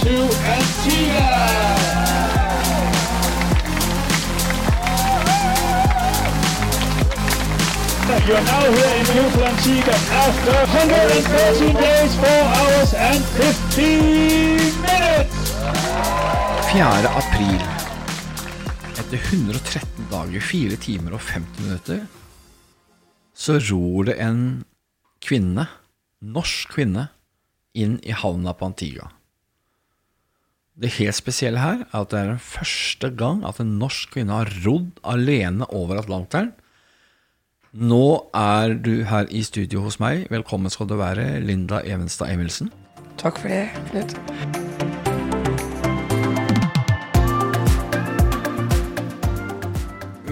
to Antigua. You are now here in beautiful Antigua after 113 days, 4 hours and 15 minutes. 4. april. Etter 113 dager, 4 timer og 50 minutter, så ror det en kvinne, norsk kvinne, inn i havna på Antigua. Det helt spesielle her er at det er den første gang at en norsk kvinne har rodd alene over Atlanteren. Nå er du her i studio hos meg. Velkommen skal du være, Linda Evenstad Emilsen. Takk for det, Knut.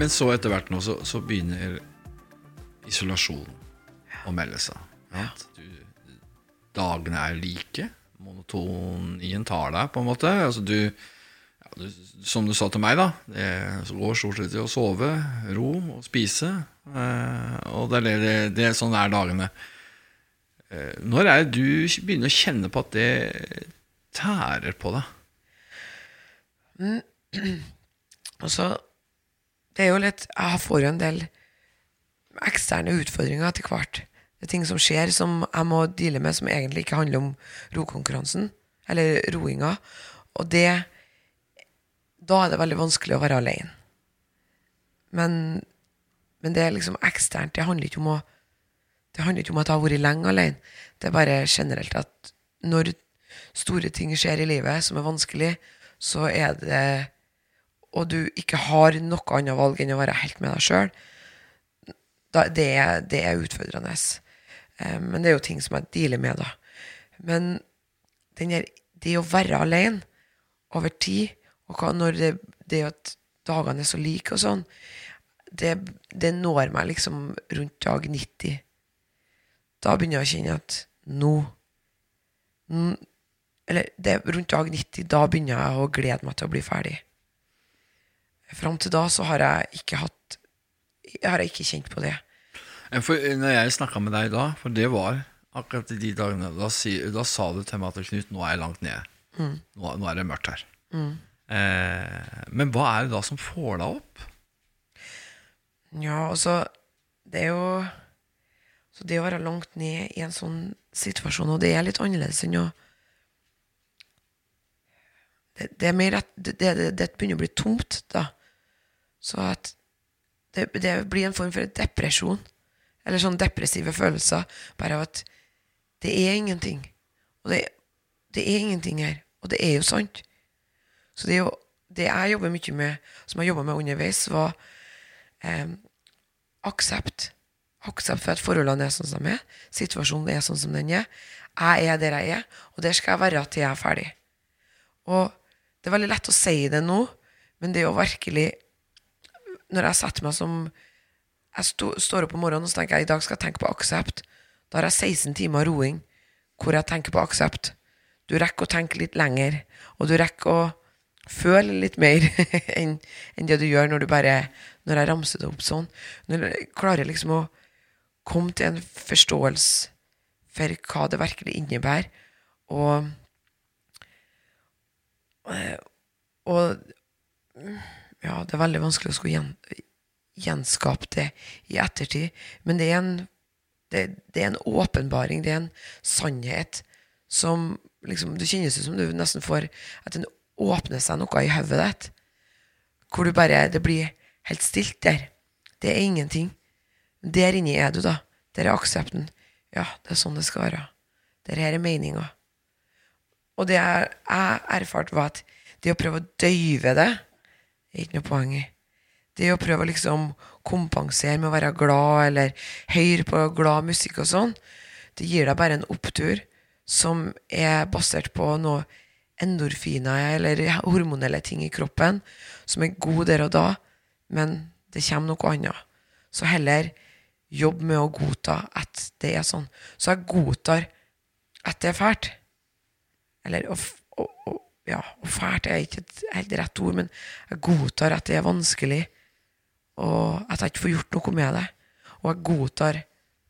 Men så etter hvert nå så, så begynner isolasjonen å melde seg. Ja. Du, dagene er like. Monotonien tar deg, på en måte. Altså du, ja, du Som du sa til meg, da. Det går stort sett til å sove, ro og spise. Eh, og det, er det, det er sånn er dagene. Eh, når er det du begynner å kjenne på at det tærer på deg? Altså, det er jo litt Jeg får jo en del eksterne utfordringer etter hvert. Det er ting som skjer som jeg må deale med, som egentlig ikke handler om rokonkurransen, eller roinga. Og det Da er det veldig vanskelig å være alene. Men, men det er liksom eksternt. Det handler ikke om å det handler ikke om at jeg har vært lenge alene. Det er bare generelt at når store ting skjer i livet som er vanskelig, så er det Og du ikke har noe annet valg enn å være helt med deg sjøl, det, det er utfordrende. Eh, Men det er jo ting som jeg dealer med, da. Men her, det å være alene over tid, og når det, det at dagene er så like og sånn, det, det når meg liksom rundt dag 90 da begynner jeg å kjenne at nå Eller det rundt dag 90, da begynner jeg å glede meg til å bli ferdig. Fram til da så har jeg ikke hatt Har jeg ikke kjent på det. Eh, For når jeg snakka med deg da, for det var akkurat i de dagene, da, si, da sa du til meg at Knut, nå er jeg langt nede. Nå, nå er det mørkt her. Eh, men hva er det da som får deg opp? Ja, altså Det er jo Så det å være langt ned i en sånn situasjon, og det er litt annerledes enn å det, det er mer at det, det, det begynner å bli tomt, da. Så at det, det blir en form for depresjon. Eller sånn depressive følelser. Bare at det er ingenting. Og det, det er ingenting her. Og det er jo sant. Så det jo det jeg jobber mye med, som jeg jobba med underveis, var eh, aksept. Aksept for at forholdene er sånn som de er. Situasjonen er sånn som den er. Jeg er der jeg er, og der skal jeg være til jeg er ferdig. Og det er veldig lett å si det nå, men det er jo virkelig Når jeg setter meg som Jeg sto, står opp om morgenen og så tenker jeg i dag skal jeg tenke på aksept. Da har jeg 16 timer roing hvor jeg tenker på aksept. Du rekker å tenke litt lenger, og du rekker å føle litt mer enn en det du gjør når du bare Når jeg ramser det opp sånn. Når jeg klarer liksom å komme til en forståelse for hva det virkelig innebærer, og eh, Og ja, det er veldig vanskelig å skulle gjen, gjenskape det i ettertid, men det er en det, det er en åpenbaring, det er en sannhet som liksom, Du kjennes ut som du nesten får At den åpner seg noe i hodet ditt. Hvor du bare Det blir helt stilt der. Det er ingenting. Der inni er du, da. Der er aksepten. Ja, det er sånn det skal være. Der her er meninga. Og det jeg, jeg erfarte, var at det å prøve å døyve det, er ikke noe poeng i. Det å prøve å liksom kompensere med å være glad, eller høre på glad musikk og sånn, det gir deg bare en opptur som er basert på noe endorfiner eller hormonelle ting i kroppen som er god der og da, men det kommer noe annet. Så heller jobb med å godta at det er sånn. Så jeg godtar at det er fælt. Eller og, og, å, ja, og fælt er ikke et helt rett ord, men jeg godtar at det er vanskelig, og at jeg ikke får gjort noe med det. Og jeg godtar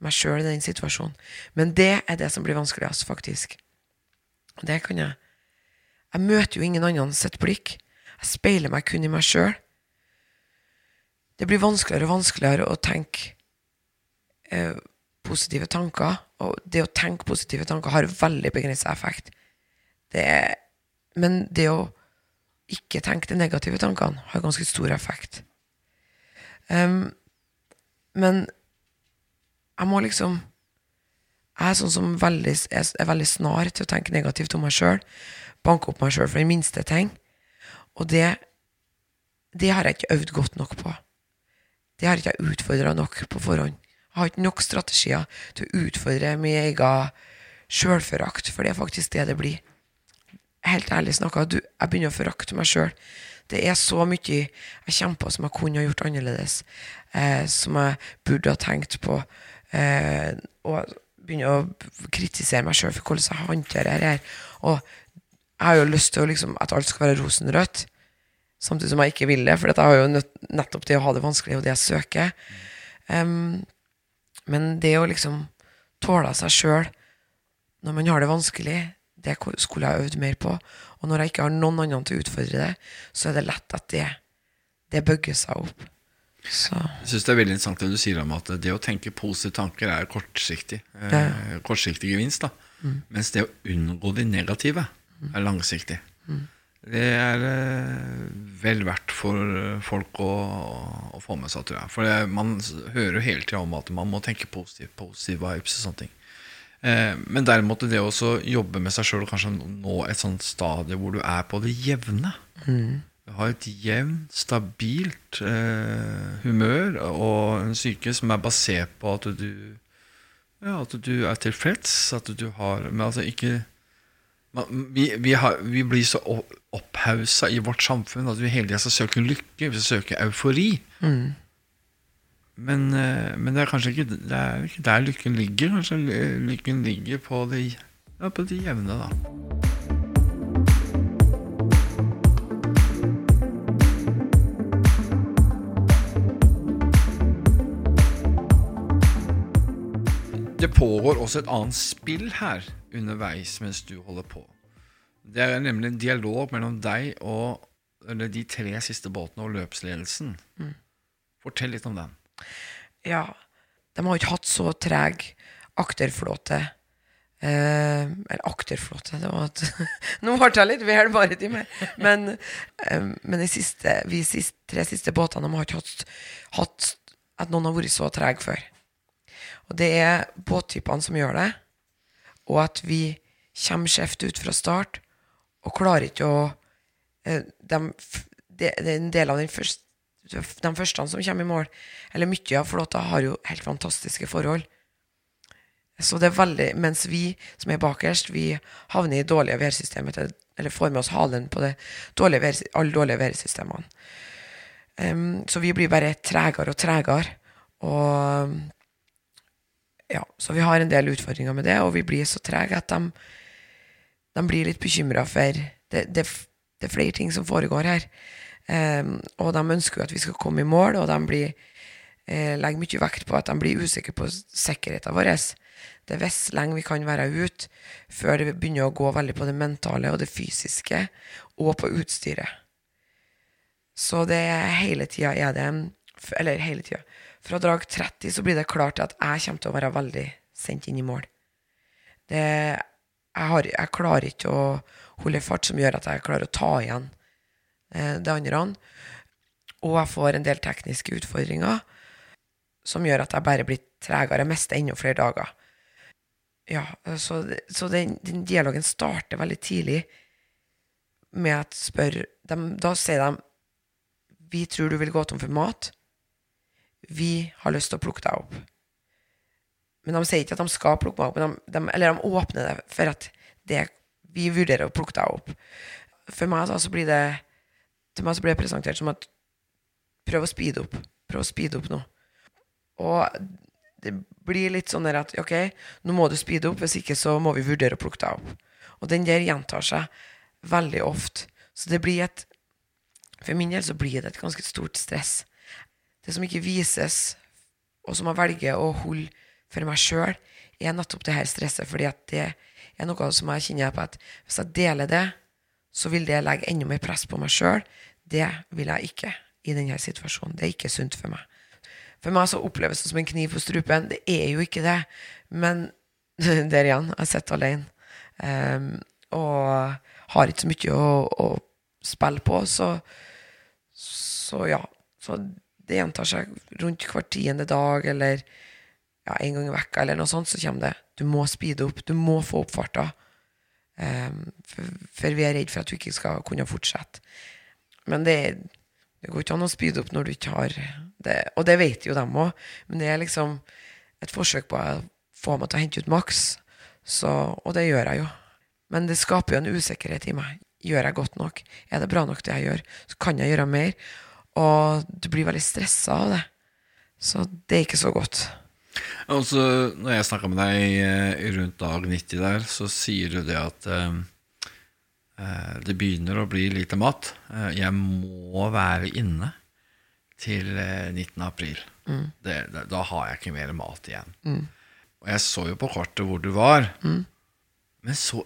meg sjøl i den situasjonen. Men det er det som blir vanskeligst, faktisk. Det kan jeg Jeg møter jo ingen annen sitt blikk. Jeg speiler meg kun i meg sjøl. Det blir vanskeligere og vanskeligere å tenke eh, positive tanker. Og det å tenke positive tanker har veldig begrensa effekt. Det er, men det å ikke tenke de negative tankene har ganske stor effekt. Um, men jeg må liksom Jeg er sånn som veldig, er, er veldig snar til å tenke negativt om meg sjøl. Banke opp meg sjøl for den minste ting. Og det, det har jeg ikke øvd godt nok på. Det har ikke jeg utfordra nok på forhånd. Jeg har ikke nok strategier til å utfordre min egen sjølforakt, for det er faktisk det det blir. Helt ærlig snakka, jeg begynner å forakte meg sjøl. Det er så mye jeg kommer på som jeg kunne ha gjort annerledes, eh, som jeg burde ha tenkt på. Eh, og begynner å kritisere meg sjøl for hvordan jeg håndterer det her. Og jeg har jo lyst til liksom, at alt skal være rosenrødt, samtidig som jeg ikke vil det. For jeg har jo nettopp det å ha det vanskelig, og det jeg søker. Um, men det å liksom tåle seg sjøl når man har det vanskelig, det skulle jeg øvd mer på. Og når jeg ikke har noen andre til å utfordre det, så er det lett at det, det bygger seg opp. Så. Jeg syns det er veldig interessant det du sier om at det å tenke positive tanker er kortsiktig. Eh, kortsiktig gevinst. da mm. Mens det å unngå de negative mm. er langsiktig. Mm. Det er eh, vel verdt for folk å, å, få med seg, tror jeg. For det, man hører jo hele tida om at man må tenke positivt, positive vibes og sånne ting. Eh, men derimot det å jobbe med seg sjøl og kanskje nå et sånt stadie hvor du er på det jevne. Mm. Du har et jevnt, stabilt eh, humør og en syke som er basert på at du, ja, at du er tilfreds. At du har Men altså ikke vi, vi, har, vi, blir så opphausa i vårt samfunn at vi hele tida skal søke lykke, vi skal søke eufori. Mm. Men, eh, men, det er kanskje ikke, det er ikke der lykken ligger. Kanskje lykken ligger på det, ja, på det jevne, da. Det pågår også et annet spill her underveis mens du holder på. Det er nemlig en dialog mellom deg og de tre siste båtene og løpsledelsen. Mm. Fortell litt om den. Ja, de har ikke hatt så treg akterflåte. Eh, eller akterflåte det at, Nå ble jeg litt vel maritim her. Men, eh, men de siste, vi siste, tre siste båtene de har ikke hatt, hatt at noen har vært så treg før. Og det er båttypene som gjør det, og at vi kommer skjevt ut fra start og klarer ikke å eh, de, det, er en del av den første de første som kommer i mål, eller mye av flåta, har jo helt fantastiske forhold. Så det er veldig, Mens vi som er bakerst, vi havner i dårlige værsystemer, eller får med oss halen på det dårlige alle dårlige værsystemene. Um, så vi blir bare tregere og tregere. Og ja, så vi har en del utfordringer med det, og vi blir så trege at de, de, blir litt bekymra for det, det, det, er flere ting som foregår her. Um, og de ønsker jo at vi skal komme i mål, og de blir, eh, legger mye vekt på at de blir usikre på sikkerheten vår. Det er visst lenge vi kan være ute før det begynner å gå veldig på det mentale og det fysiske, og på utstyret. Så det hele tida er det Eller hele tida. Fra drag 30 så blir det klart at jeg kommer til å være veldig sendt inn i mål. Det, jeg, har, jeg klarer ikke å holde fart som gjør at jeg klarer å ta igjen det andre. Og jeg får en del tekniske utfordringer som gjør at jeg bare blir tregere. Jeg mister enda flere dager. Ja, så, så den, den, dialogen starter veldig tidlig med at spør de, Da sier de Vi tror du vil gå tom for mat. Vi har lyst til å plukke deg opp. Men de sier ikke at de skal plukke meg opp, de, de, eller de åpner det for at det, vi vurderer å plukke deg opp. For meg da, så blir det til meg så ble jeg presentert som at prøv å speede opp. Prøv å speede opp nå. Og det blir litt sånn at ok, nå må du speede opp, hvis ikke så må vi vurdere å plukke deg opp. Og den der gjentar seg veldig ofte. Så det blir et For min del så blir det et ganske stort stress. Det som ikke vises, og som jeg velger å holde for meg sjøl, er nettopp det her stresset. fordi at det er noe som jeg kjenner på at hvis jeg deler det, så vil det legge enda mer press på meg sjøl. Det vil jeg ikke i denne situasjonen. Det er ikke sunt for meg. For meg så oppleves det som en kniv på strupen. Det er jo ikke det. Men der igjen, jeg sitter alene. Um, og har ikke så mye å, å spille på, så, så ja. Så det gjentar seg rundt hver tiende dag, eller ja, en gang i vekka, eller noe sånt, så kommer det. Du må speede opp. Du må få opp farta. Um, for, for, vi er redd for at du ikke skal kunne fortsette. Men det, det går ikke an å speede opp når du ikke har det. Og det vet jo dem òg, men det er liksom et forsøk på å få meg til å hente ut maks. Så, og det gjør jeg jo. Men det skaper jo en usikkerhet i meg. Gjør jeg godt nok? Er det bra nok, det jeg gjør? Så kan jeg gjøre mer. Og du blir veldig stressa av det. Så det er ikke så godt. Altså, når jeg snakka med deg eh, rundt dag 90 der, så sier du det at eh, det begynner å bli lite mat. Eh, jeg må være inne til 19. Eh, april. Mm. Det, da, da, har jeg ikke mer mat igjen. Mm. Og jeg så jo på kortet hvor du var, mm. men så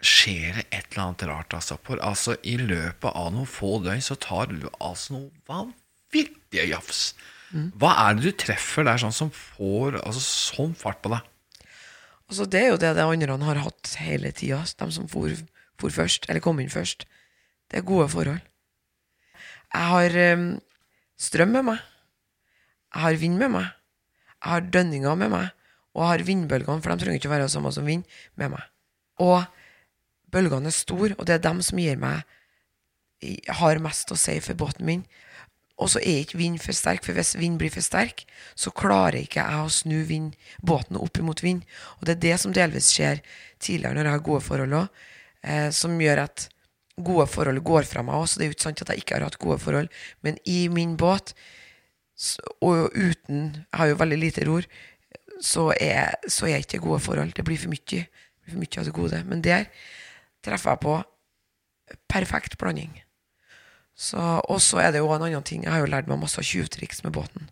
skjer det et eller annet rart. Altså. For altså, i løpet av noen få døgn så tar du altså noe vanvittige jafs. Mm. Hva er det du treffer der sånn som får altså, sånn fart på deg? Altså, det er jo det de andre har hatt hele tida, de som for, for, først, eller kom inn først. Det er gode forhold. Jeg har um, strøm med meg. Jeg har vind med meg. Jeg har dønninger med meg. Og jeg har vindbølgene, for de trenger ikke å være det samme som vind, med meg. Og bølgene er store, og det er dem som gir meg har mest å si for båten min. Og så er ikke vind for sterk, for hvis vind blir for sterk, så klarer ikke jeg å snu vind, båten opp imot vind. Og det er det som delvis skjer tidligere når jeg har gode forhold òg, eh, som gjør at gode forhold går fra meg òg. Så det er jo ikke sant at jeg ikke har hatt gode forhold, men i min båt, og uten Jeg har jo veldig lite ror, så er, så er ikke gode forhold. Det blir for mye. Det blir for mye av det gode. Men der treffer jeg på perfekt blanding. Og så er det jo en annen ting. Jeg har jo lært meg masse tjuvtriks med båten.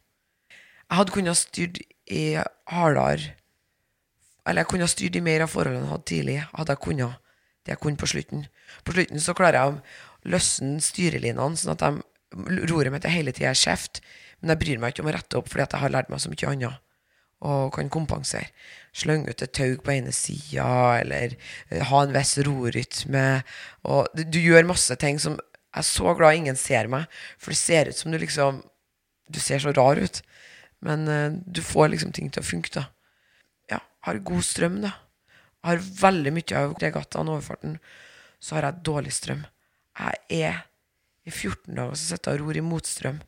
Jeg hadde kunnet styrt i hardere Eller jeg kunne styrt i mer av forholdene jeg hadde tidlig. Hadde jeg kunnet det jeg kunne på slutten. På slutten så klarer jeg å løsne styrelinene, sånn at de roret mitt hele tida er skjevt. Men jeg bryr meg ikke om å rette opp, fordi jeg har lært meg så mye annet og kan kompensere. Slenge ut et tau på ene sida, eller eh, ha en viss rorytme. Og du, du, gjør masse ting som Jeg er så glad ingen ser meg, for det ser ut som du liksom Du ser så rar ut. Men uh, du får liksom ting til å funke, da. Ja, har god strøm, da. Har veldig mye av regattaen og overfarten. Så har jeg dårlig strøm. Jeg er i 14 dager så sitter jeg og ror i motstrøm,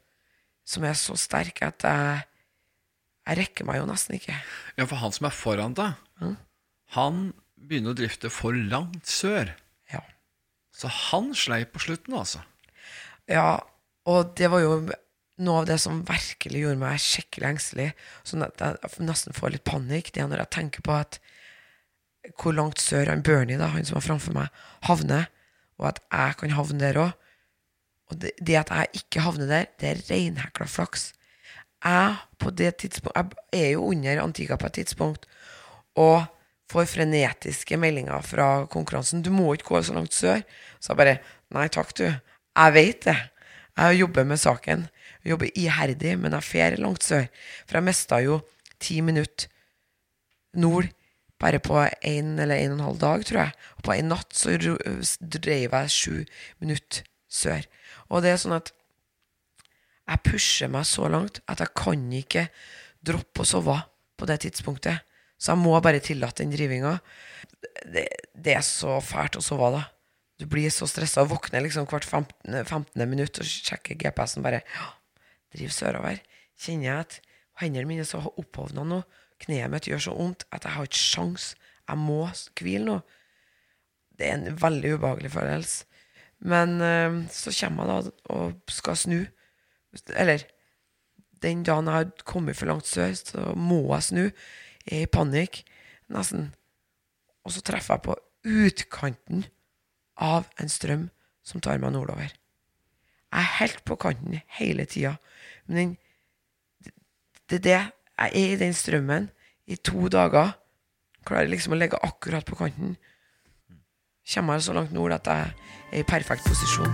som er så sterk at jeg jeg rekker meg jo nesten ikke. Ja, For han som er foran deg, mm. han begynner å drifte for langt sør. Ja. Så han slei på slutten, altså. Ja, og det var jo noe av det som virkelig gjorde meg skikkelig engstelig. Sånn at jeg nesten får litt panikk. Det er når jeg tenker på at hvor langt sør han Bernie, da, han som var framfor meg, havner, og at jeg kan havne der òg. Og det, det, at jeg ikke havner der, det er reinhekla flaks jeg Jeg er jo under Antigua på et tidspunkt og får frenetiske meldinger fra konkurransen. 'Du må ikke gå så langt sør.' Så jeg bare 'Nei takk, du. Jeg vet det. Jeg jobber med saken. Jeg jobber iherdig, men jeg fer langt sør. For jeg mista jo ti minutter nord bare på en eller en og en halv dag, tror jeg. Og på en natt så drev jeg sju minutter sør. Og det er sånn at jeg pusher meg så langt at jeg kan ikke droppe å sove på det tidspunktet. Så jeg må bare tillate den drivinga. Det, det, er så fælt å sove da. Du blir så stressa og våkner liksom hvert 15, 15. minutt og sjekker GPS-en bare Driv sørover. Kjenner jeg at hendene mine er så opphovna nå. Kneet mitt gjør så vondt at jeg har ikke sjans. Jeg må hvile nå. Det er en veldig ubehagelig følelse. Men øh, så kommer jeg da og skal snu. Eller den dagen jeg har kommet for langt sør, så må jeg snu. Jeg er i panikk, nesten. Og så treffer jeg på utkanten av en strøm som tar meg nordover. Jeg er helt på kanten hele tida. Men den, det er det jeg er i den strømmen i to dager. Klarer liksom å legge akkurat på kanten. kommer jeg så langt nord at jeg er i perfekt posisjon.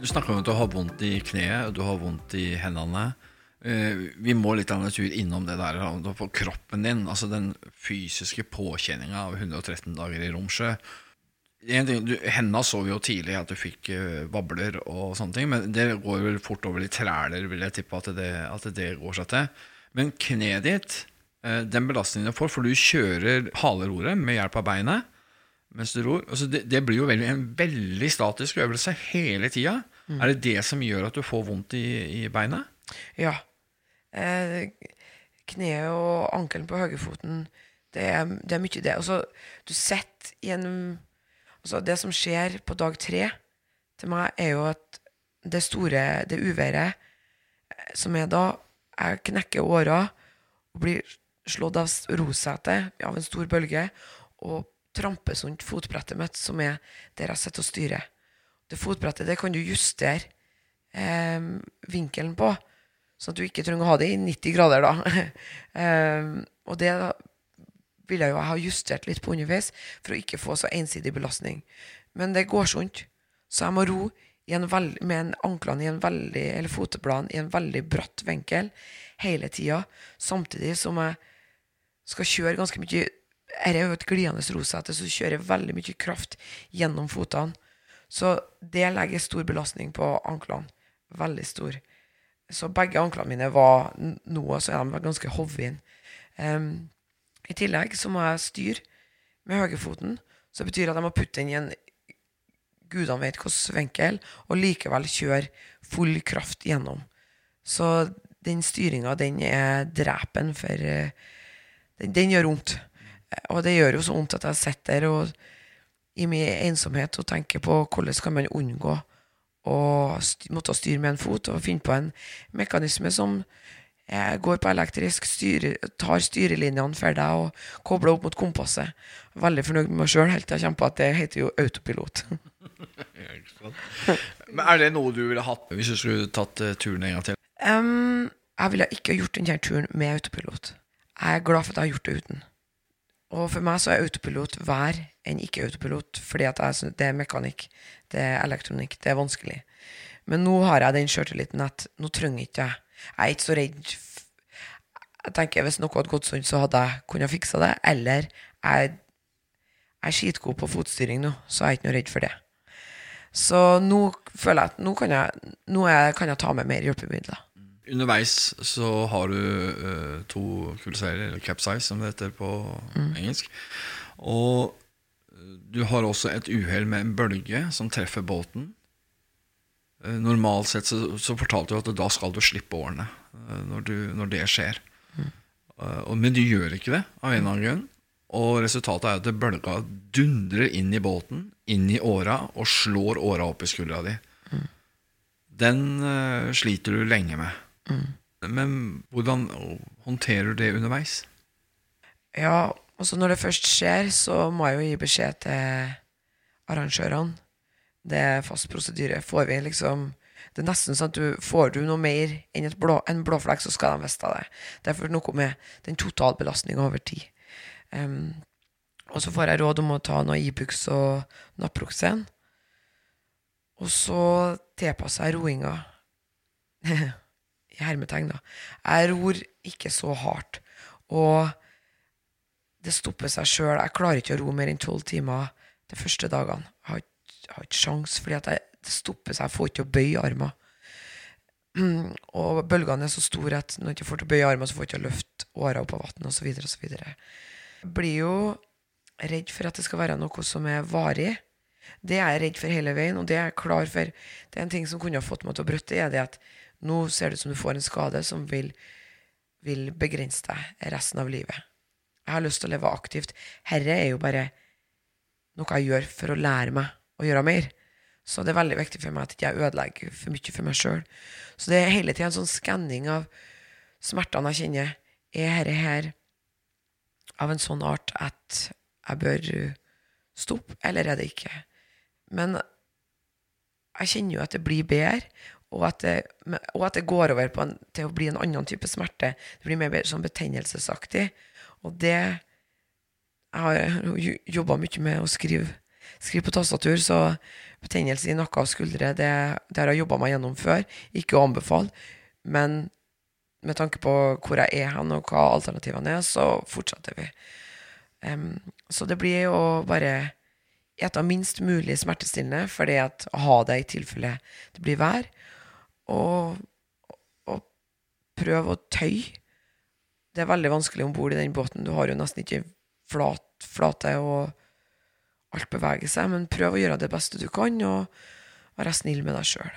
Du snakker om at du har vondt i kneet, du har vondt i hendene. Eh, Vi må litt av en tur innom det der på kroppen din. Altså den fysiske påkjenninga av 113 dager i Romsjø. Hendene så vi jo tidlig at du fikk eh, vabler og sånne ting, men det går vel fort over i træler, vil jeg tippe at det, at det går seg til. Men kneet ditt, eh, den belastningen du får, for du kjører haleroret med hjelp av beinet mens du ror. Altså det, det blir jo veldig, en veldig statisk øvelse hele tida. Er det det som gjør at du får vondt i, i beinet? Ja. Eh, kneet og ankelen på høyrefoten, det det er mye det. Altså, du sitter en altså, Det som skjer på dag tre til meg, er jo at det store, det uværet eh, som er da, jeg knekker åra og blir slått av rosete av en stor bølge og tramper sånt fotbrettet mitt, som er der jeg sitter og styrer. Det fotbrettet det kan du justere eh, vinkelen på, sånn at du ikke trenger å ha det i 90 grader, da. eh, og det vil jeg jo ha justert litt på underveis, for å ikke få så ensidig belastning. Men det går sånt, så jeg må ro veld, med en anklene i en veldig, eller fotbladene i en veldig bratt vinkel hele tida, samtidig som jeg skal kjøre ganske mye Dette er jo et glidende rosete, så du kjører veldig mye kraft gjennom fotene. Så det legger stor belastning på anklene. Veldig stor. Så begge anklene mine var noe så er de ganske hovne. Um, I tillegg så må jeg styre med høyrefoten. Så det betyr at jeg må putte den i en gudene vet hvilken vinkel, og likevel kjøre full kraft gjennom. Så den styringa, den er drepen for eh, den, den gjør vondt. Og det gjør jo så vondt at jeg sitter der og i min ensomhet og tenker på hvordan kan man unngå å måtte styre med en fot, og finne på en mekanisme som eh, går på elektrisk, styre, tar styrelinjene for deg og kobler opp mot kompasset. Veldig fornøyd med meg sjøl helt til jeg kommer på at det heter jo autopilot. Men Er det noe du ville hatt hvis du skulle tatt eh, turen en gang til? Um, jeg ville ikke gjort denne turen med autopilot. Jeg er glad for at jeg har gjort det uten. Og for meg så er autopilot vær enn ikke autopilot, fordi at jeg det er mekanikk, det er elektronikk, det er vanskelig. Men nå har jeg den sjøltilliten at nå trenger ikke jeg Jeg er ikke så redd. Jeg tenker Hvis noe hadde gått sånn, så hadde jeg kunnet fiksa det. Eller jeg, jeg er skitgod på fotstyring nå, så jeg er ikke noe redd for det. Så nå føler jeg at nå kan jeg, nå kan jeg ta med mer hjelpemidler. Underveis så har du uh, to kullseiler, eller capsize som det heter på engelsk. Og eh, du har også et uhell med en bølge som treffer båten. Uh, normalt sett så, så fortalte du at da skal du slippe årene uh, når, du, når det skjer. Mm. og, men du gjør ikke det av en eller annen grunn. Og resultatet er at bølga dundrer inn i båten, inn i åra, og slår åra opp i skuldra di. Den eh, sliter du lenge med. Men hvordan håndterer du det underveis? Ja, og så når det først skjer, så må jeg jo gi beskjed til arrangørene. Det er fast prosedyre. Får vi liksom Det er nesten sånn at du får du noe mer enn blå, en blåflekk, så skal de vite det. Det er noe med den totalbelastninga over tid. Um, og så får jeg råd om å ta noe Ibux og Naproxen. Og så tilpasser jeg roinga i hermetegn, da. Jeg ror ikke så hardt. Og det stopper seg sjøl. Jeg klarer ikke å ro mer enn tolv timer de første dagene. Jeg har jeg har ikke sjans, fordi jeg, det stopper seg. Jeg får ikke å bøye armer. Mm, Og bølgene er så store at når jeg ikke får til å bøye armer, så får jeg ikke å løfte åra opp av vann, osv. Jeg blir jo redd for at det skal være noe som er varig. Det er jeg redd for hele veien, og det er jeg klar for. Det er en ting som kunne ha fått meg til å brøtte, er det at nå ser det ut som du får en skade som vil, vil begrense deg resten av livet. Jeg har lyst til å leve aktivt. Herre er jo bare noe jeg gjør for å lære meg å gjøre mer. Så det er veldig viktig for meg at ikke jeg ødelegger for mye for meg sjøl. Så det er hele tida en sånn skanning av smertene jeg kjenner. Er herre her av en sånn art at jeg bør stoppe, eller er det ikke? Men jeg kjenner jo at det blir bedre, og at det, og at det går over en, til å bli en annen type smerte. Det blir mer sånn betennelsesaktig. Og det Jeg har jobba mye med å skrive, skrive på tastatur, så betennelse i nakke og skuldre, det, det har jeg jobba meg gjennom før. Ikke å anbefale, men med tanke på hvor jeg er hen, og hva alternativene er, så fortsetter vi. Um, så det blir jo bare ete minst mulig smertestillende, fordi at å ha det i tilfelle det blir vær. Og, og prøve å tøye. Det er veldig vanskelig om bord i den båten. Du har jo nesten ikke flat, flate, og alt beveger seg. Men prøv å gjøre det beste du kan, og være snill med deg sjøl.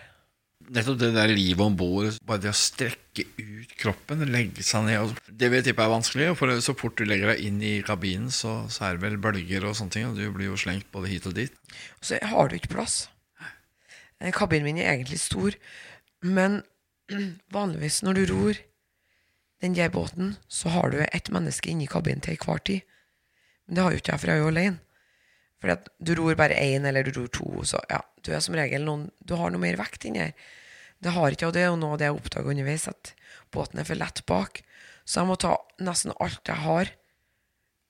Nettopp det der livet om bord, bare det å strekke ut kroppen, legge seg ned Det vil jeg tippe er vanskelig. For så fort du legger deg inn i kabinen, så, så er det vel bølger og sånne ting. Og du blir jo slengt både hit og dit. Og så har du ikke plass. Kabinen min er egentlig stor, men vanligvis når du ror den der båten, så har du ett menneske inni kabinen til enhver tid. Men det har jo ikke jeg, for jeg er jo alene. Fordi at du ror bare én, eller du ror to, så ja, du er som regel noen Du har noe mer vekt inni her. Det har ikke, og det er jo noe det jeg oppdaga underveis, at båten er for lett bak. Så jeg må ta nesten alt jeg har,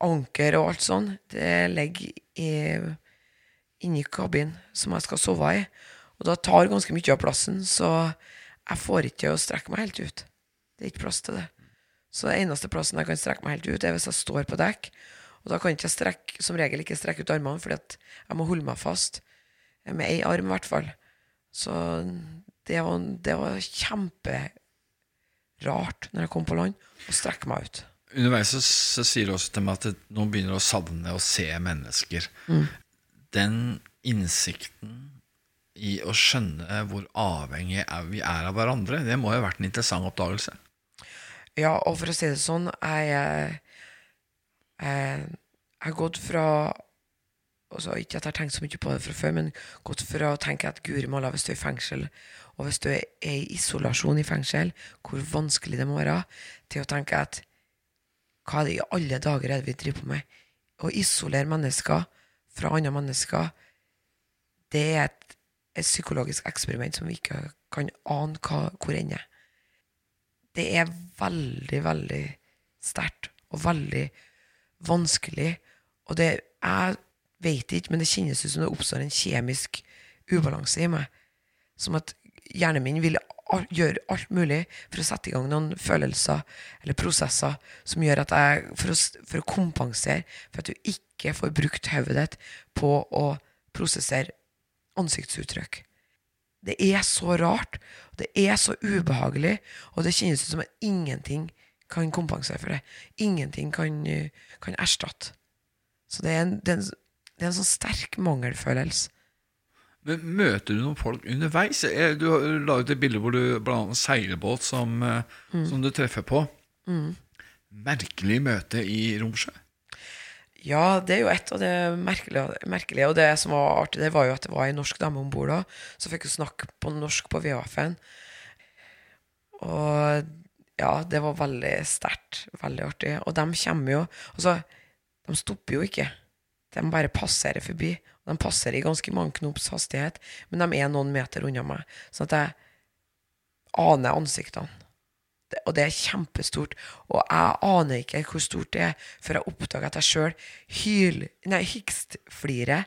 anker og alt sånn, det ligger inni kabinen som jeg skal sove i. Og da tar ganske mye av plassen, så jeg får ikke å strekke meg helt ut. Det er ikke plass til det. Så den eneste plassen jeg kan strekke meg helt ut, er hvis jeg står på dekk og da kan jeg strekke, som regel ikke strekke ut armene, fordi at jeg må holde meg fast. Med ei arm, i hvert fall. Så det var, det var kjemperart når jeg kom på land, å strekke meg ut. Underveis så, så, sier du også til meg at noen begynner å savne å se mennesker. Mm. Den innsikten i å skjønne hvor avhengig vi er av hverandre, det må jo ha vært en interessant oppdagelse. Ja, og for å si det sånn, jeg Eh, jeg har gått fra altså Ikke at jeg har tenkt så mye på det fra før, men gått fra å tenke at guri malla, hvis du er i fengsel, og hvis du er i isolasjon i fengsel, hvor vanskelig det må være, til å tenke at hva er det i alle dager er det vi driver på med? Å isolere mennesker fra andre mennesker, det er et, et psykologisk eksperiment som vi ikke kan ane hva, hvor ender. Det er veldig, veldig sterkt og veldig vanskelig. Og det Jeg vet ikke, men det kjennes ut som det oppstår en kjemisk ubalanse i meg. Som at hjernen min vil gjøre alt mulig for å sette i gang noen følelser eller prosesser som gjør at jeg For å, for å kompensere for at du ikke får brukt hodet ditt på å prosessere ansiktsuttrykk. Det er så rart, det er så ubehagelig, og det kjennes ut som at ingenting kan kompensere for det. Ingenting kan, kan erstatte. Så det er, en, det, er en, det er en sånn sterk mangelfølelse. Men Møter du noen folk underveis? Du har laget et bilde hvor du blant annet seilbåt som, eh, mm. som, du treffer på. Mm. Merkelig møte i Romsjø? Ja, det er jo et av det merkelige, merkelige. Og det som var artig, det var jo at det var ei norsk dame om bord da. Så fikk jo snakke på norsk på VHF-en. Og ja, det var veldig sterkt. Veldig artig. Og de kommer jo Altså, de stopper jo ikke. De bare passerer forbi. De passerer i ganske mange knops hastighet, men de er noen meter unna meg. Sånn at jeg aner ansiktene. Og det er kjempestort. Og jeg aner ikke hvor stort det er, før jeg oppdager at jeg sjøl hikstflirer,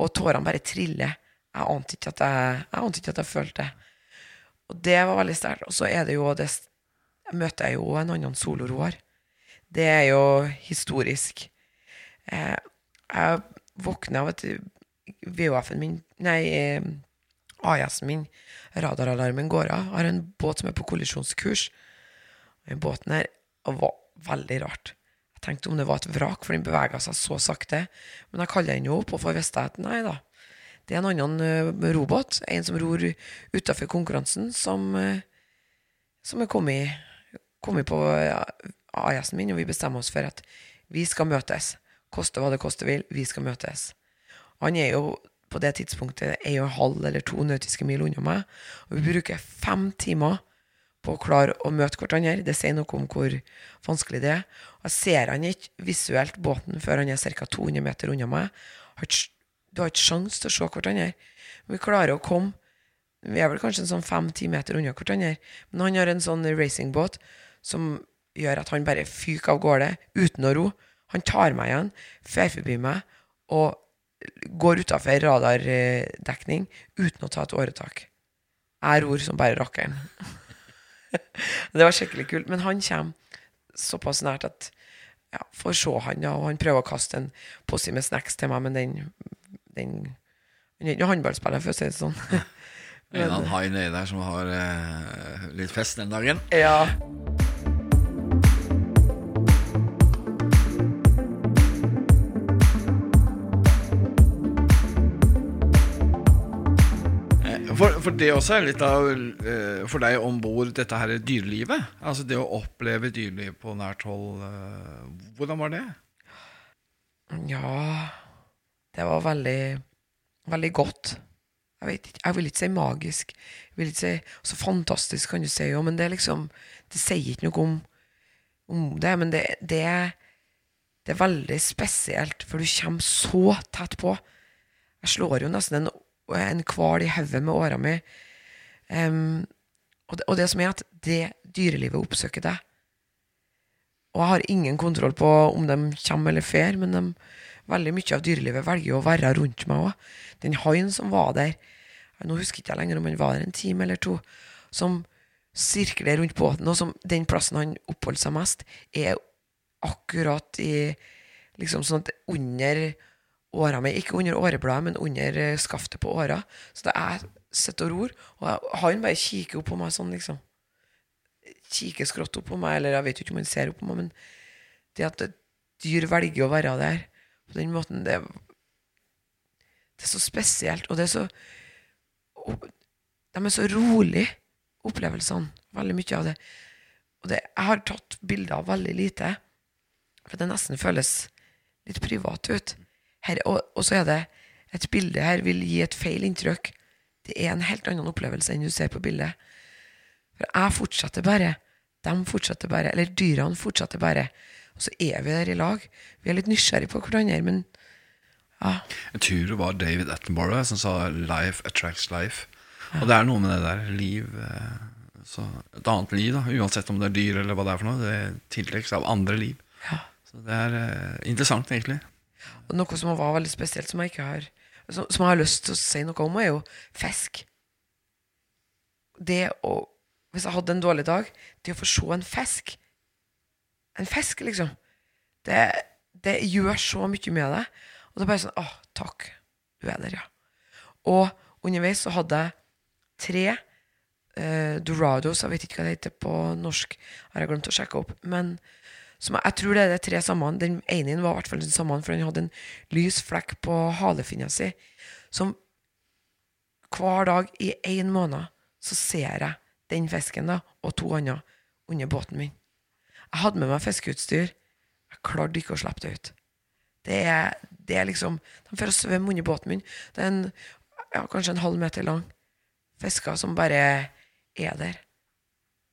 og tårene bare triller. Jeg ante ikke at jeg, jeg, ante ikke at jeg følte det. Og det var veldig sterkt. Og så er det jo det møter jeg jo en annen soloroer. Det er jo historisk. Eh, jeg våkner av at VHF-en min Nei, eh, AS-en min, radaralarmen, går av. Jeg har en båt som er på kollisjonskurs. Den båten her var veldig rart. Jeg tenkte om det var et vrak, for den bevega seg så sakte. Men jeg kaller den jo opp og får vite at nei da. Det er en annen uh, robåt, en som ror utafor konkurransen, som, uh, som er kommet kommet på AS-en min, og vi bestemmer oss for at vi skal møtes. Koste hva det koste vil, vi skal møtes. Han er jo på det tidspunktet en og en halv eller to nautiske mil unna meg, og vi bruker fem timer på å klare å møte hverandre. Det sier noe om hvor vanskelig det er. Jeg ser han ikke visuelt båten før han er ca. 200 meter unna meg. Du har ikke sjanse til å se hverandre. Vi klarer å komme Vi er vel kanskje en sånn fem-ti meter unna hverandre. Men han har en sånn racingbåt som gjør at han bare fyker av gårde uten å ro. Han tar meg igjen, fer forbi meg og går utafor radardekning uten å ta et åretak. Jeg ror som bare rakkeren. det var skikkelig kult. Men han kommer såpass nært at ja, får se han, ja, og han prøver å kaste en posse med snacks til meg, men den, den Han er ikke håndballspiller, for å si det sånn. En eller annen hai nedi der som har eh, litt fest den dagen. ja. For, for det også er litt av uh, for deg om bord dette her dyrelivet. Altså det å oppleve dyreliv på nært hold. Uh, Hvordan var det? Ja Det var veldig Veldig godt. Jeg vet ikke, jeg vil ikke si magisk. Jeg vil ikke si Så fantastisk kan du si jo, men det er liksom Det sier ikke noe om, om det, men det, det, det er veldig spesielt, for du kommer så tett på. Jeg slår jo nesten en, en hval i hodet med åra mi. Um, og, og det som er at det dyrelivet oppsøker deg. Og jeg har ingen kontroll på om de kommer eller fer, men de, veldig mye av dyrelivet velger å være rundt meg òg. Den haien som var der, nå husker ikke jeg lenger om han var der en time eller to, som sirkler rundt båten, og som den plassen han oppholder seg mest, er akkurat i liksom sånn at under åra mi, ikke under årebladet, men under eh, skaftet på åra. Så det er sitter og ror, og han bare kikker opp på meg sånn, liksom kikker skrått opp på meg, eller jeg vet jo ikke om han ser opp på meg, men det at dyr velger å være der på den måten, det, det er så spesielt, og det er så og De er så rolig, opplevelsene. Veldig mye av det. Og det, jeg har tatt bilder av veldig lite, for det nesten føles litt privat ut. Her, og, og så er det et bilde her vil gi et feil inntrykk. Det er en helt annen opplevelse enn du ser på bildet. For jeg fortsetter bare. De fortsetter bare. Eller dyrene fortsetter bare. Og så er vi der i lag. Vi er litt nysgjerrige på hverandre, men ja. Jeg tror det var David Attenborough som sa 'life attracts life'. Og det er noe med det der. Liv eh, så Et annet liv, da uansett om det er dyr eller hva det er for noe. Det tiltrekkes av andre liv. Ja. Så det er eh, interessant, egentlig. Og noe som var veldig spesielt, som jeg ikke har som, som jeg har lyst til å si noe om, er jo fisk. Det å Hvis jeg hadde en dårlig dag, det å få se en fisk En fisk, liksom. Det, det gjør så mye med deg. Og det er bare sånn Å, takk. Du er der, ja. Og underveis så hadde jeg tre eh, Dorados, jeg vet ikke hva det heter på norsk, har jeg glemt å sjekke opp. Men som jeg, tror det er de tre sammen. Den ene var i hvert fall den samme, for den hadde en lys flekk på halefinna si. Som hver dag i én måned så ser jeg den fisken da, og to andre under båten min. Jeg hadde med meg fiskeutstyr. Jeg klarte ikke å slippe det ut. Det er, det er liksom De får svømme under båten min. Det er en, ja, kanskje en halv meter lang. Fisker som bare er der.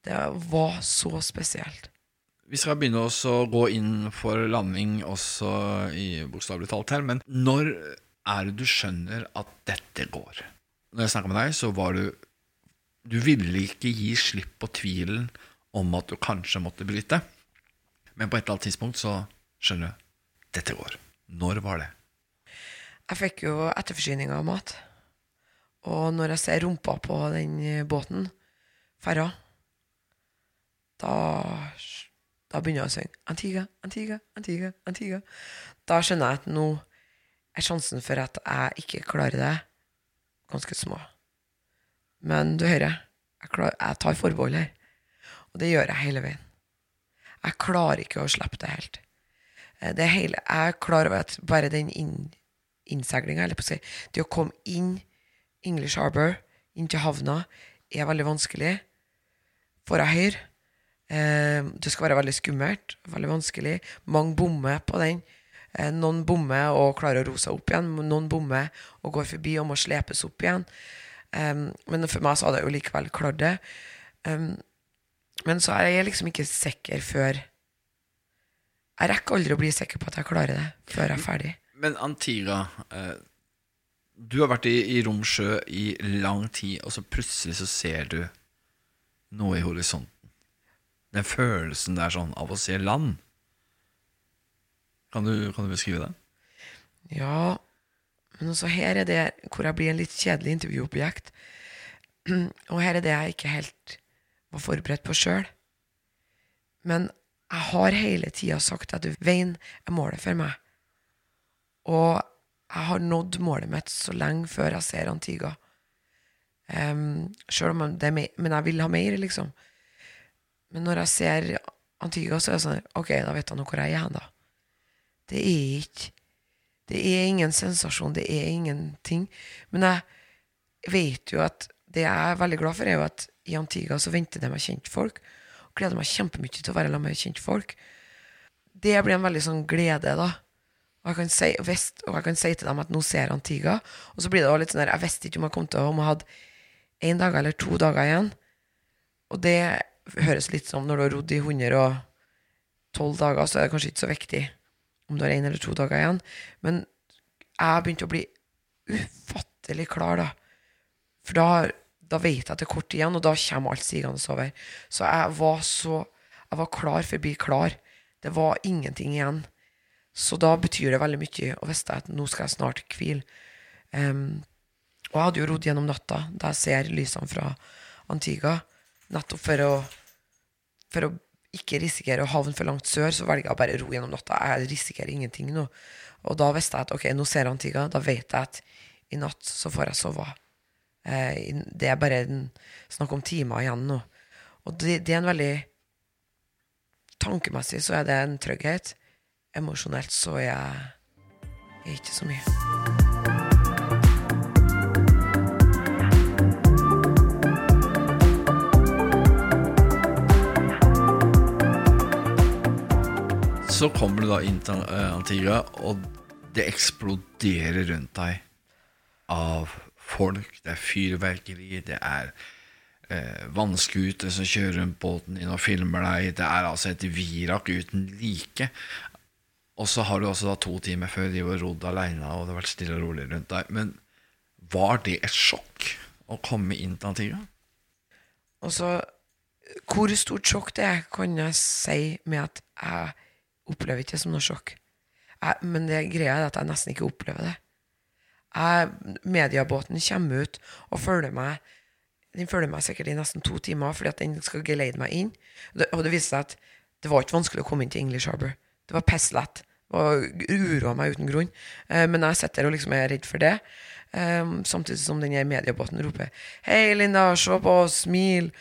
Det var så spesielt. Vi skal begynne å gå inn for landing også i bokstavelig talt her, men når er det du skjønner at dette går? Når jeg snakka med deg, så var du Du ville ikke gi slipp på tvilen om at du kanskje måtte bryte. Men på et eller annet tidspunkt så skjønner du dette går. Når var det? Jeg fikk jo etterforsyning av mat. Og når jeg ser rumpa på den båten, ferra, da, da begynner jeg å synge Antigua, Antigua, Antigua, Antigua. Da skjønner jeg at nå er sjansen for at jeg ikke klarer det, ganske små. Men du hører, jeg, klar, jeg tar forbehold her. Og det gjør jeg hele veien. Jeg klarer ikke å slippe det helt. Eh, Det hele, jeg er klar over at bare den inn, innseilinga, eller si, det å komme inn English Harbour, inn til havna, er veldig vanskelig. Får jeg høyre. Eh, det skal være veldig skummelt, veldig vanskelig. Mange bommer på den. Eh, noen bommer og klarer å ro seg opp igjen. Noen bommer og går forbi og må slepes opp igjen. Men for meg så hadde jeg jo likevel klart det. Men så er jeg liksom ikke sikker før Jeg rekker aldri å bli sikker på at jeg klarer det før jeg er ferdig. Men Antiga, eh, Du har vært i, i Romsjø i lang tid, og så plutselig så ser du noe i horisonten. Den følelsen der sånn av å se land. Kan du, kan du beskrive det? Ja, men også her er det hvor jeg blir en litt kjedelig intervjuobjekt. Og her er det jeg ikke helt var forberedt på sjøl. Men jeg har hele tida sagt at veien er målet for meg. Og jeg har nådd målet mitt så lenge før jeg ser Antiga. Um, selv om det er mer, Men jeg vil ha mer, liksom. Men når jeg ser Antigua, så er det sånn Ok, da vet jeg nå hvor jeg er da. Det er ikke Det er ingen sensasjon, det er ingenting. Men jeg vet jo at det jeg er veldig glad for, er jo at i Antigua så venter det meg kjentfolk. Og gleder meg kjempemye til å være sammen med kjentfolk. Det blir en veldig sånn glede, da. Og jeg kan si, vest, og jeg kan si til dem at nå ser Antigua. Og så blir det også litt sånn der Jeg visste ikke om jeg kom til å om jeg én dag eller to dager igjen. Og det høres litt som når du har rodd i 112 dager, så er det kanskje ikke så viktig om du har én eller to dager igjen. Men jeg begynte å bli ufattelig klar, da. For da, da vet jeg at det er kort igjen, og da kommer alt sigende over. Så jeg var så Jeg var klar for å bli klar. Det var ingenting igjen. Så da betyr det veldig mye å vite at nå skal jeg snart hvile. Um, og jeg hadde jo rodd gjennom natta, da jeg ser lysene fra Antigua. Nettopp for å, for å ikke risikere å havne for langt sør, så velger jeg å bare ro gjennom natta. Jeg risikerer ingenting nå. Og da visste jeg at ok, nå ser jeg Antigua. Da vet jeg at i natt så får jeg sove. Eh, det er bare snakk om timer igjen nå. Og det, det er en veldig Tankemessig så er det en trygghet. Emosjonelt så er jeg, ikke så mye. Så kommer du da inn til eh, Antigua, og det eksploderer rundt deg av folk. Det er fyrverkeri, det er eh, vannskuter som kjører rundt båten din og filmer deg. Det er altså et virak uten like. Og så har du også da to timer før de var rodd aleine, og det har vært stille og rolig rundt deg. Men var det et sjokk å komme inn til Antigua? Altså, Hvor stort sjokk det er, kan jeg si med at jeg opplever ikke det som noe sjokk. Jeg, men det greia er at jeg nesten ikke opplever det. Jeg, mediebåten kommer ut og følger meg Den følger meg sikkert i nesten to timer fordi at den skal geleide meg inn. Og det, og det viser seg at det var ikke vanskelig å komme inn til English Harbour. Det var pisslett. Og uroa meg uten grunn. Eh, men jeg sitter og liksom er redd for det. Eh, samtidig som den mediebåten roper 'Hei, Linda, se på oss, smil'.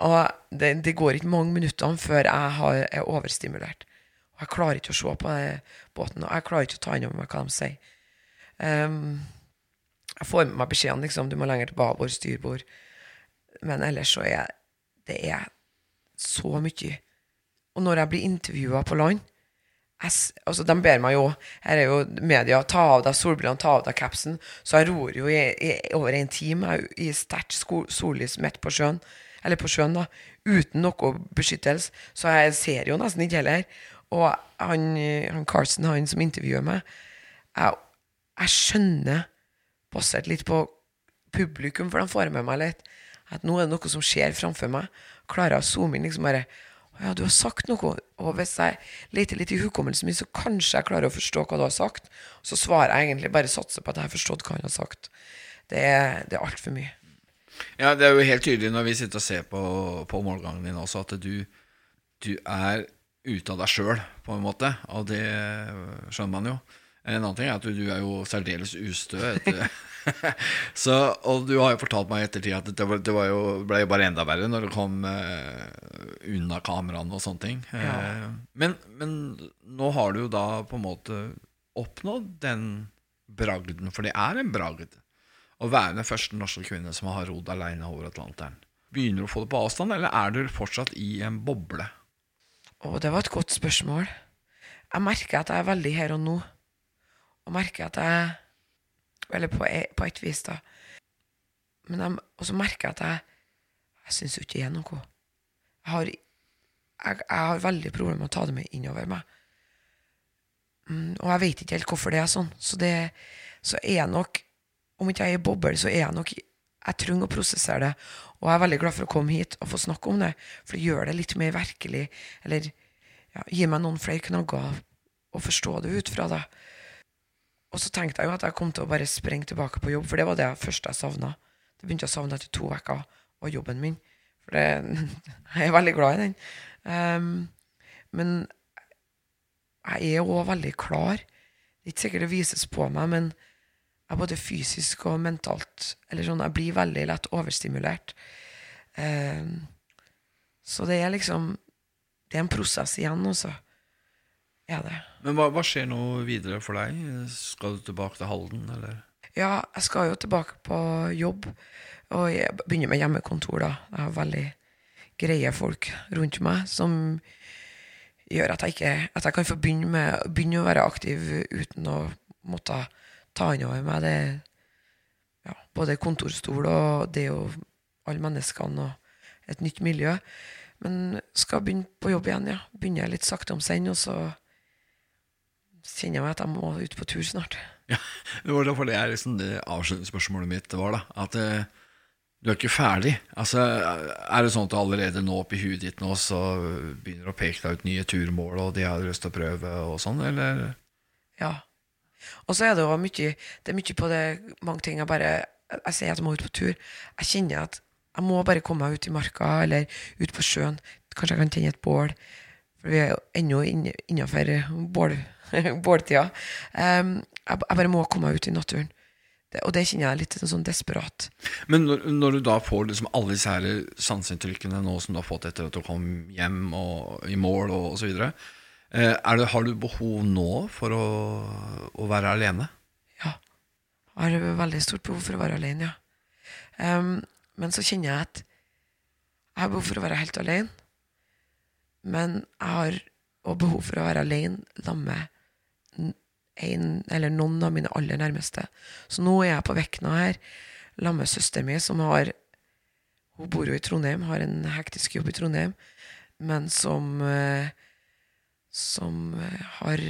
Og det, det går ikke mange minuttene før jeg har, er overstimulert. Jeg klarer ikke å se på båten, og jeg klarer ikke å ta inn over meg hva de sier. Um, jeg får med meg beskjeden liksom, du må lenger til babord, styrbord. Men ellers så er det er så mye. Og når jeg blir intervjua på land jeg, altså, De ber meg jo Her er jo media ta av deg solbrillene, ta av deg capsen. Så jeg ror jo i, i over en time i sterkt sollys midt på sjøen. Eller på sjøen, da. Uten noe beskyttelse. Så jeg ser jo nesten ikke heller. Og han, han Carson, han som intervjuer meg Jeg, jeg skjønner, basert litt på publikum, for de får med meg litt, at nå er det noe som skjer framfor meg. Klarer jeg å zoome inn liksom bare «Å Ja, du har sagt noe. Og hvis jeg leter litt i hukommelsen min, så kanskje jeg klarer å forstå hva du har sagt. Så svarer jeg egentlig bare satser på at jeg har forstått hva han har sagt. Det er, det er altfor mye. Ja, det er jo helt tydelig når vi sitter og ser på, på målgangen din også, at du, du er ute av deg sjøl, på en måte. Og det skjønner man jo. En annen ting er at du, du er jo særdeles ustø. Så, og du har jo fortalt meg i ettertid at det, det var jo, ble jo bare enda verre når det kom uh, unna kameraene og sånne ting. Ja. Uh, men, men nå har du jo da på en måte oppnådd den bragden, for det er en bragd å være den første norske kvinne som har rodd alene over Atlanteren. Begynner du å få det på avstand, eller er du fortsatt i en boble? Å, det var et godt spørsmål. Jeg merker at jeg er veldig her og nå. Og merker at jeg Eller på, e- på et vis, da. Men jeg, og så merker jeg at jeg Jeg syns jo ikke det er noe. Jeg har, jeg, jeg har veldig problemer med å ta det med innover meg. Mm, og jeg vet ikke helt hvorfor det er sånn. Så det, så er jeg nok Om ikke jeg er i boble, så er jeg nok Jeg trenger å prosessere det. Og jeg er veldig glad for å komme hit og få snakke om det, for det gjør det litt mer virkelig. Eller ja, gir meg noen flere knagger å forstå det ut fra. det. Og så tenkte jeg jo at jeg kom til å bare springe tilbake på jobb, for det var det første jeg savna. Det begynte jeg å savne etter to uker, var jobben min. For det, jeg er veldig glad i den. Um, men jeg er òg veldig klar. Det er ikke sikkert det vises på meg, men jeg både fysisk og mentalt Eller sånn, jeg blir veldig lett overstimulert. Um, så det er liksom Det er en prosess igjen, også. Er det. Men hva, hva, skjer nå videre for deg? Skal du tilbake til Halden, eller? Ja, jeg skal jo tilbake på jobb. Og jeg begynner med hjemmekontor, da. Jeg har veldig greie folk rundt meg som gjør at jeg, ikke, at jeg kan få begynne, med, begynne å være aktiv uten å måtte ta inn over meg det ja, både kontorstol og det og alle menneskene og et nytt miljø. Men skal begynne på jobb igjen, ja. Begynner litt sakte om senn, og så kjenner jeg meg at jeg må ut på tur snart. Ja, Det var derfor det er liksom det avslutningsspørsmålet mitt var, da. At eh, du er ikke ferdig. Altså, Er det sånn at du allerede nå oppi huet ditt nå så begynner å peke deg ut nye turmål, og de har lyst til å prøve, og sånn, eller? Ja. Og så er det jo mye Det er mye på det mange ting jeg bare Jeg sier at jeg må ut på tur. Jeg kjenner at jeg må bare komme meg ut i marka eller ut på sjøen. Kanskje jeg kan tenne et bål. For vi er jo ennå innafor bål, båltida. Um, jeg, jeg bare må komme meg ut i naturen. Det, og det kjenner jeg litt sånn desperat. Men når, når, du da får liksom alle disse her sanseinntrykkene nå som du har fått etter at du kom hjem og i mål og osv., eh, har du behov nå for å, å, være alene? Ja. Jeg har veldig stort behov for å være alene, ja. Um, men så kjenner jeg at jeg har behov for å være helt alene. Men jeg har òg behov for å være alene sammen med en eller noen av mine aller nærmeste. Så nå er jeg på Vekna her sammen med søsteren min, som har Hun bor jo i Trondheim, har en hektisk jobb i Trondheim, men som eh, som eh, har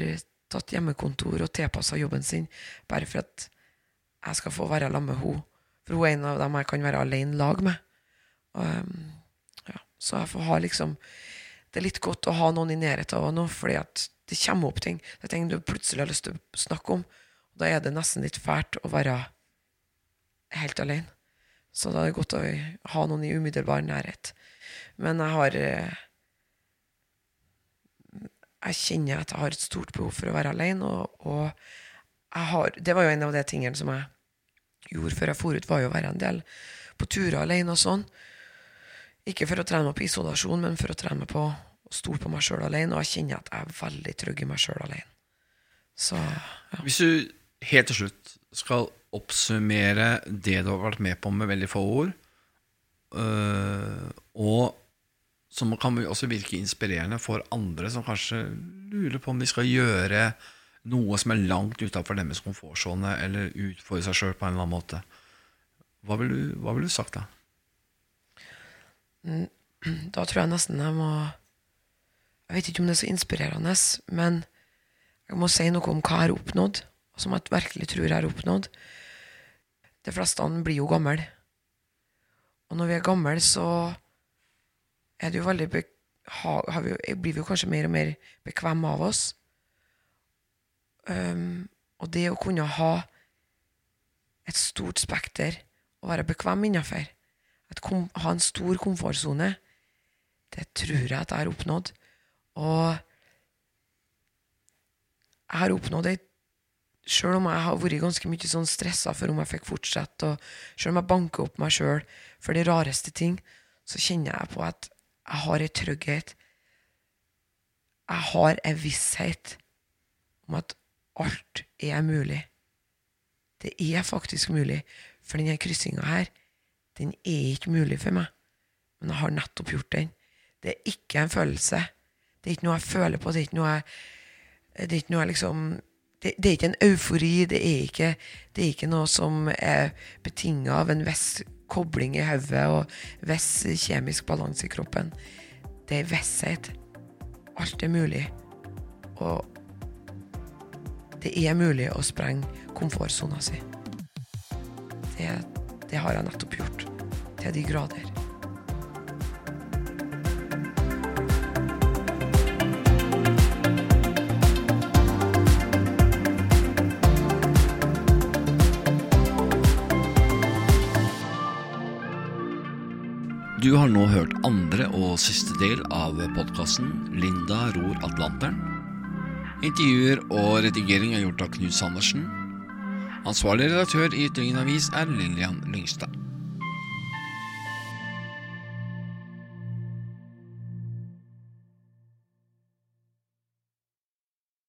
tatt hjemmekontor og tilpassa jobben sin bare for at jeg skal få være sammen med henne. For hun er en av dem jeg kan være alene lag med. Og, ja, så jeg får ha liksom Det er litt godt å ha noen i nærheten av nå, fordi at det kommer opp ting. Det er ting du plutselig har lyst til å snakke om. Da er det nesten litt fælt å være helt alene. Så da er det godt å ha noen i umiddelbar nærhet. Men jeg har eh, Jeg kjenner at jeg har et stort behov for å være alene, og, og har Det var jo en av de tingene som jeg gjorde før jeg for ut, var jo å være en del på turer alene og sånn. Ikke for å trene meg på isolasjon, men for å trene meg på å stole på meg sjøl alene. Og jeg kjenner at jeg er veldig trygg i meg sjøl alene. Så, ja. Hvis du helt til slutt skal oppsummere det du har vært med på med veldig få ord, øh, og som kan også virke inspirerende for andre som kanskje lurer på om de skal gjøre noe som er langt utafor deres komfortsone, eller utfordre seg sjøl på en eller annen måte. Hva ville du, hva vil du sagt da? Mm, da tror jeg nesten jeg må jeg vet ikke om det er så inspirerende, men jeg må si noe om hva jeg har oppnådd, og som jeg virkelig tror jeg har oppnådd. De fleste blir jo gamle. Og når vi er gamle, så er det jo veldig vi, blir vi jo kanskje mer og mer bekvemme av oss. Um, og det å kunne ha et stort spekter å være bekvem innafor, ha en stor komfortsone, det tror jeg at jeg har oppnådd. Og jeg har oppnådd det Sjøl om jeg har vært ganske mye sånn stressa for om jeg fikk fortsette, og sjøl om jeg banker opp meg sjøl for de rareste ting, så kjenner jeg på at jeg har en trygghet. Jeg har en visshet om at alt er mulig. Det er faktisk mulig. For denne kryssinga her, den er ikke mulig for meg. Men jeg har nettopp gjort den. Det er ikke en følelse. Det er ikke noe jeg føler på. Det er ikke noe jeg Det er ikke noe jeg liksom det, det, er ikke en eufori. Det er ikke, det er ikke noe som er betinga av en viss kobling i hodet og viss kjemisk balanse i kroppen. Det er visshet. Alt er mulig. Og det er mulig å sprenge komfortsona si. Det, det har jeg nettopp gjort. Til de grader. Du har nå hørt andre og siste del av podkasten Linda ror Atlanteren. Intervjuer og redigering er gjort av Knut Sandersen. Ansvarlig redaktør i Ytringen Avis er Lillian Lyngstad.